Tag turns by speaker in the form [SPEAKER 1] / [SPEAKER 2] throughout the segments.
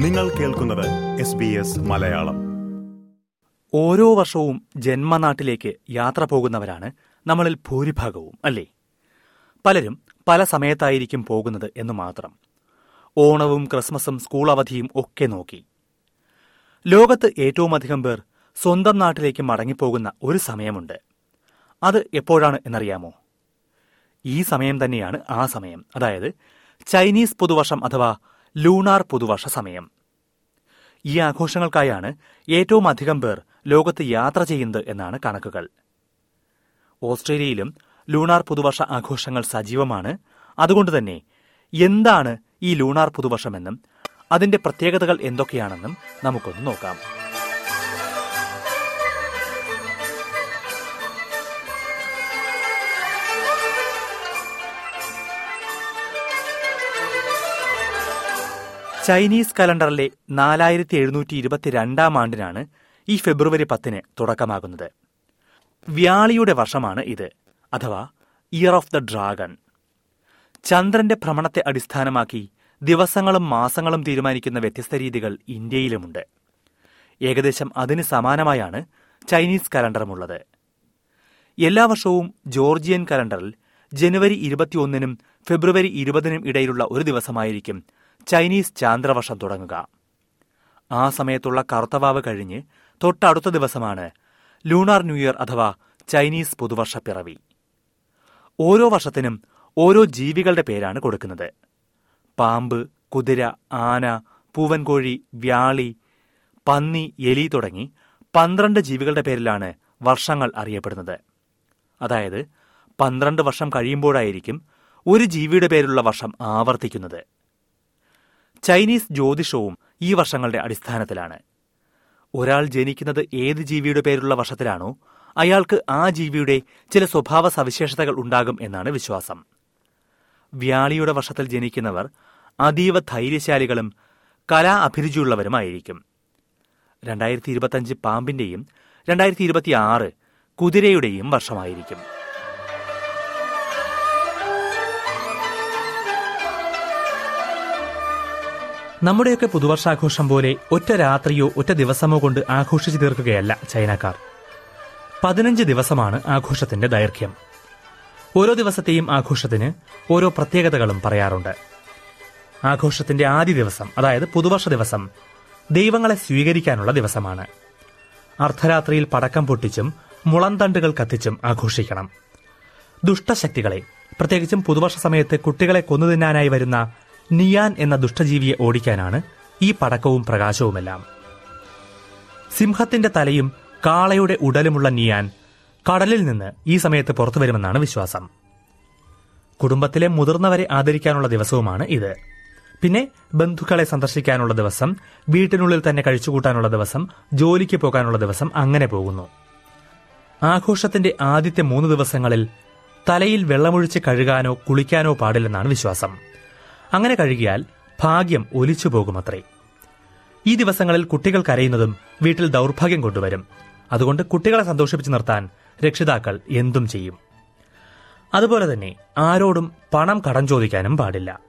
[SPEAKER 1] നിങ്ങൾ കേൾക്കുന്നത് S B S Malayalam.
[SPEAKER 2] ഓരോ വർഷവും ജന്മനാട്ടിലേക്ക് യാത്ര പോകുന്നവരാണ് നമ്മളിൽ ഭൂരിഭാഗവും അല്ലേ? പലരും പല സമയത്തായിരിക്കും പോകുന്നത് എന്ന് മാത്രം. ഓണവും ക്രിസ്മസും സ്കൂൾ അവധിയും ഒക്കെ നോക്കി. ലോകത്ത് ഏറ്റവും അധികം പേർ സ്വന്തം നാട്ടിലേക്ക് മടങ്ങിപ്പോകുന്ന ഒരു സമയമുണ്ട്. അത് എപ്പോഴാണ് എന്നറിയാമോ? ഈ സമയം തന്നെയാണ് ആ സമയം. അതായത് ചൈനീസ് പുതുവർഷം അഥവാ ലൂണാർ പുതുവർഷ സമയം. ഈ ആഘോഷങ്ങൾക്കായാണ് ഏറ്റവും അധികം പേർ ലോകത്ത് യാത്ര ചെയ്യുന്നത് എന്നാണ് കണക്കുകൾ. ഓസ്ട്രേലിയയിലും ലൂണാർ പുതുവർഷ ആഘോഷങ്ങൾ സജീവമാണ്. അതുകൊണ്ട് തന്നെ എന്താണ് ഈ ലൂണാർ പുതുവർഷമെന്നും അതിന്റെ പ്രത്യേകതകൾ എന്തൊക്കെയാണെന്നും നമുക്കൊന്ന് നോക്കാം. ചൈനീസ് കലണ്ടറിലെ നാലായിരത്തി എഴുന്നൂറ്റി ഇരുപത്തിരണ്ടാം ആണ്ടിനാണ് ഈ ഫെബ്രുവരി പത്തിന് തുടക്കമാകുന്നത്. വ്യാളിയുടെ വർഷമാണ് ഇത് അഥവാ ഇയർ ഓഫ് ദ ഡ്രാഗൺ ചന്ദ്രന്റെ ഭ്രമണത്തെ അടിസ്ഥാനമാക്കി ദിവസങ്ങളും മാസങ്ങളും തീരുമാനിക്കുന്ന വ്യത്യസ്ത രീതികൾ ഇന്ത്യയിലുമുണ്ട്. ഏകദേശം അതിന് സമാനമായാണ് ചൈനീസ് കലണ്ടറുമുള്ളത്. എല്ലാ വർഷവും ജോർജിയൻ കലണ്ടറിൽ ജനുവരി ഇരുപത്തിയൊന്നിനും ഫെബ്രുവരി ഇരുപതിനും ഇടയിലുള്ള ഒരു ദിവസമായിരിക്കും ചൈനീസ് ചാന്ദ്രവർഷം തുടങ്ങുക. ആ സമയത്തുള്ള കറുത്തവാവ് കഴിഞ്ഞ് തൊട്ടടുത്ത ദിവസമാണ് ലൂണാർ ന്യൂ ഇയർ അഥവാ ചൈനീസ് പുതുവർഷ പിറവി ഓരോ വർഷത്തിനും ഓരോ ജീവികളുടെ പേരാണ് കൊടുക്കുന്നത്. പാമ്പ് കുതിര ആന പൂവൻകോഴി വ്യാളി പന്നി എലി തുടങ്ങി പന്ത്രണ്ട് ജീവികളുടെ പേരിലാണ് വർഷങ്ങൾ അറിയപ്പെടുന്നത്. അതായത് പന്ത്രണ്ട് വർഷം കഴിയുമ്പോഴായിരിക്കും ഒരു ജീവിയുടെ പേരിലുള്ള വർഷം ആവർത്തിക്കുന്നത്. ചൈനീസ് ജ്യോതിഷവും ഈ വർഷങ്ങളുടെ അടിസ്ഥാനത്തിലാണ്. ഒരാൾ ജനിക്കുന്നത് ഏത് ജീവിയുടെ പേരുള്ള വർഷത്തിലാണോ അയാൾക്ക് ആ ജീവിയുടെ ചില സ്വഭാവ സവിശേഷതകൾ ഉണ്ടാകും എന്നാണ് വിശ്വാസം. വ്യാളിയുടെ വർഷത്തിൽ ജനിക്കുന്നവർ അതീവ ധൈര്യശാലികളും കലാ അഭിരുചിയുള്ളവരുമായിരിക്കും. രണ്ടായിരത്തി ഇരുപത്തിയഞ്ച് പാമ്പിന്റെയും രണ്ടായിരത്തി ഇരുപത്തിയാറ് കുതിരയുടെയും വർഷമായിരിക്കും. നമ്മുടെയൊക്കെ പുതുവർഷാഘോഷം പോലെ ഒറ്റ രാത്രിയോ ഒറ്റ ദിവസമോ കൊണ്ട് ആഘോഷിച്ചു തീർക്കുകയല്ല ചൈനക്കാർ. പതിനഞ്ച് ദിവസമാണ് ആഘോഷത്തിന്റെ ദൈർഘ്യം. ഓരോ ദിവസത്തെയും ആഘോഷത്തിന് ഓരോ പ്രത്യേകതകളും പറയാറുണ്ട്. ആഘോഷത്തിന്റെ ആദ്യ ദിവസം അതായത് പുതുവർഷ ദിവസം ദൈവങ്ങളെ സ്വീകരിക്കാനുള്ള ദിവസമാണ്. അർദ്ധരാത്രിയിൽ പടക്കം പൊട്ടിച്ചും മുളന്തണ്ടുകൾ കത്തിച്ചും ആഘോഷിക്കണം. ദുഷ്ടശക്തികളെ പ്രത്യേകിച്ചും പുതുവർഷ സമയത്ത് കുട്ടികളെ കൊന്നു തിന്നാനായി വരുന്ന നിയാൻ എന്ന ദുഷ്ടജീവിയെ ഓടിക്കാനാണ് ഈ പടക്കവും പ്രകാശവുമെല്ലാം. സിംഹത്തിന്റെ തലയും കാളയുടെ ഉടലുമുള്ള നിയാൻ കടലിൽ നിന്ന് ഈ സമയത്ത് പുറത്തു വരുമെന്നാണ് വിശ്വാസം. കുടുംബത്തിലെ മുതിർന്നവരെ ആദരിക്കാനുള്ള ദിവസവുമാണ് ഇത്. പിന്നെ ബന്ധുക്കളെ സന്ദർശിക്കാനുള്ള ദിവസം വീട്ടിനുള്ളിൽ തന്നെ കഴിച്ചുകൂട്ടാനുള്ള ദിവസം ജോലിക്ക് പോകാനുള്ള ദിവസം അങ്ങനെ പോകുന്നു. ആഘോഷത്തിന്റെ ആദ്യത്തെ മൂന്ന് ദിവസങ്ങളിൽ തലയിൽ വെള്ളമൊഴിച്ച് കഴുകാനോ കുളിക്കാനോ പാടില്ലെന്നാണ് വിശ്വാസം. അങ്ങനെ കഴുകിയാൽ ഭാഗ്യം ഒലിച്ചു പോകുമത്രേ. ഈ ദിവസങ്ങളിൽ കുട്ടികൾ കരയുന്നതും വീട്ടിൽ ദൗർഭാഗ്യം കൊണ്ടുവരും. അതുകൊണ്ട് കുട്ടികളെ സന്തോഷിപ്പിച്ചു നിർത്താൻ രക്ഷിതാക്കൾ എന്തും ചെയ്യും. അതുപോലെ തന്നെ ആരോടും പണം കടം ചോദിക്കാനും പാടില്ല.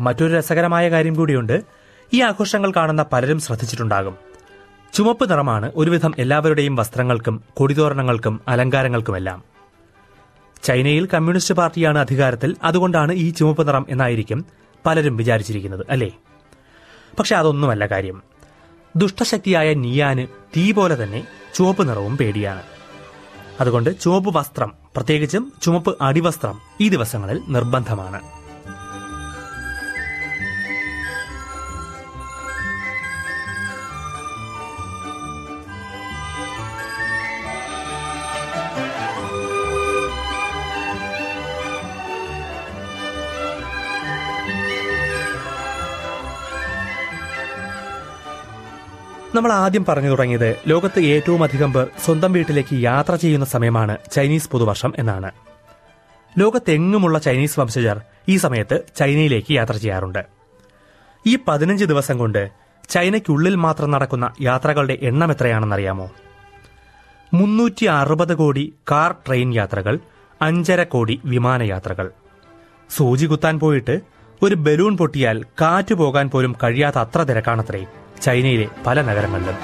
[SPEAKER 2] മറ്റൊരു രസകരമായ കാര്യം കൂടിയുണ്ട്. ഈ ആഘോഷങ്ങൾ കാണുന്ന പലരും ശ്രദ്ധിച്ചിട്ടുണ്ടാകും. ചുമപ്പ് നിറമാണ് ഒരുവിധം എല്ലാവരുടെയും വസ്ത്രങ്ങൾക്കും കൊടിതോരണങ്ങൾക്കും അലങ്കാരങ്ങൾക്കുമെല്ലാം. ചൈനയിൽ കമ്മ്യൂണിസ്റ്റ് പാർട്ടിയാണ് അധികാരത്തിൽ. അതുകൊണ്ടാണ് ഈ ചുവപ്പ് നിറം എന്നായിരിക്കും പലരും വിചാരിച്ചിരിക്കുന്നത് അല്ലേ? പക്ഷെ അതൊന്നുമല്ല കാര്യം. ദുഷ്ടശക്തിയായ നിയാന് തീ പോലെ തന്നെ ചുവപ്പ് നിറവും പേടിയാണ്. അതുകൊണ്ട് ചുവപ്പ് വസ്ത്രം പ്രത്യേകിച്ചും ചുവപ്പ് അടിവസ്ത്രം ഈ ദിവസങ്ങളിൽ നിർബന്ധമാണ്. നമ്മൾ ആദ്യം പറഞ്ഞു തുടങ്ങിയത് ലോകത്ത് ഏറ്റവും അധികം പേർ സ്വന്തം വീട്ടിലേക്ക് യാത്ര ചെയ്യുന്ന സമയമാണ് ചൈനീസ് പുതുവർഷം എന്നാണ്. ലോകത്തെങ്ങുമുള്ള ചൈനീസ് വംശജർ ഈ സമയത്ത് ചൈനയിലേക്ക് യാത്ര ചെയ്യാറുണ്ട്. ഈ പതിനഞ്ച് ദിവസം കൊണ്ട് ചൈനയ്ക്കുള്ളിൽ മാത്രം നടക്കുന്ന യാത്രകളുടെ എണ്ണം എത്രയാണെന്നറിയാമോ? മുന്നൂറ്റി അറുപത് കോടി കാർ ട്രെയിൻ യാത്രകൾ അഞ്ചര കോടി വിമാനയാത്രകൾ സൂചി കുത്താൻ പോയിട്ട് ഒരു ബലൂൺ പൊട്ടിയാൽ കാറ്റ് പോകാൻ പോലും കഴിയാത്ത അത്ര തിരക്കാണത്രേ. ചൈനയിലെ പല നഗരങ്ങളിലും.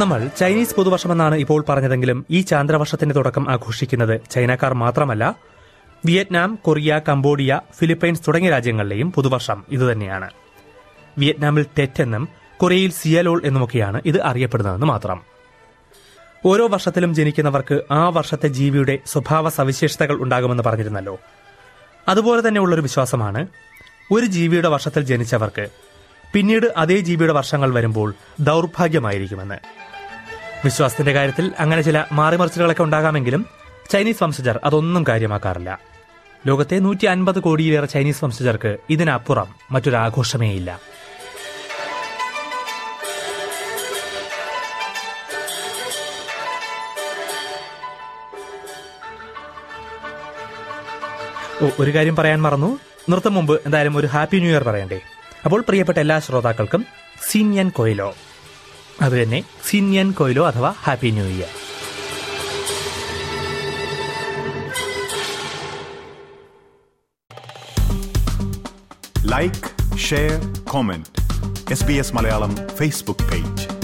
[SPEAKER 2] നമ്മൾ ചൈനീസ് പുതുവർഷമെന്നാണ് ഇപ്പോൾ പറഞ്ഞതെങ്കിലും ഈ ചാന്ദ്രവർഷത്തിന്റെ തുടക്കം ആഘോഷിക്കുന്നത് ചൈനക്കാർ മാത്രമല്ല വിയറ്റ്നാം കൊറിയ കംബോഡിയ ഫിലിപ്പൈൻസ് തുടങ്ങിയ രാജ്യങ്ങളിലെയും പുതുവർഷം ഇതുതന്നെയാണ്. വിയറ്റ്നാമിൽ ടെറ്റ് എന്നും കൊറിയയിൽ സിയലോൾ എന്നുമൊക്കെയാണ് ഇത് അറിയപ്പെടുന്നതെന്ന് മാത്രം. ഓരോ വർഷത്തിലും ജനിക്കുന്നവർക്ക് ആ വർഷത്തെ ജീവിയുടെ സ്വഭാവ സവിശേഷതകൾ ഉണ്ടാകുമെന്ന് പറഞ്ഞിരുന്നല്ലോ. അതുപോലെ തന്നെ തന്നെയുള്ളൊരു വിശ്വാസമാണ് ഒരു ജീവിയുടെ വർഷത്തിൽ ജനിച്ചവർക്ക് പിന്നീട് അതേ ജീവിയുടെ വർഷങ്ങൾ വരുമ്പോൾ ദൗർഭാഗ്യമായിരിക്കുമെന്ന്. വിശ്വാസത്തിന്റെ കാര്യത്തിൽ അങ്ങനെ ചില മാറിമറിച്ചിലുകളൊക്കെ ഉണ്ടാകാമെങ്കിലും ചൈനീസ് വംശജർ അതൊന്നും കാര്യമാക്കാറില്ല. ലോകത്തെ നൂറ്റി അൻപത് കോടിയിലേറെ ചൈനീസ് വംശജർക്ക് ഇതിനപ്പുറം മറ്റൊരാഘോഷമേയില്ല. ഒരു കാര്യം പറയാൻ മറന്നു. നൃത്തം മുമ്പ് എന്തായാലും ഒരു ഹാപ്പി ന്യൂ ഇയർ പറയണ്ടേ. അപ്പോൾ പ്രിയപ്പെട്ട എല്ലാ ശ്രോതാക്കൾക്കും സീനിയൻ കൊയിലോ. അത് തന്നെ സീനിയൻ കൊയിലോ അഥവാ happy new year.
[SPEAKER 1] Like share comment S B S Malayalam Facebook page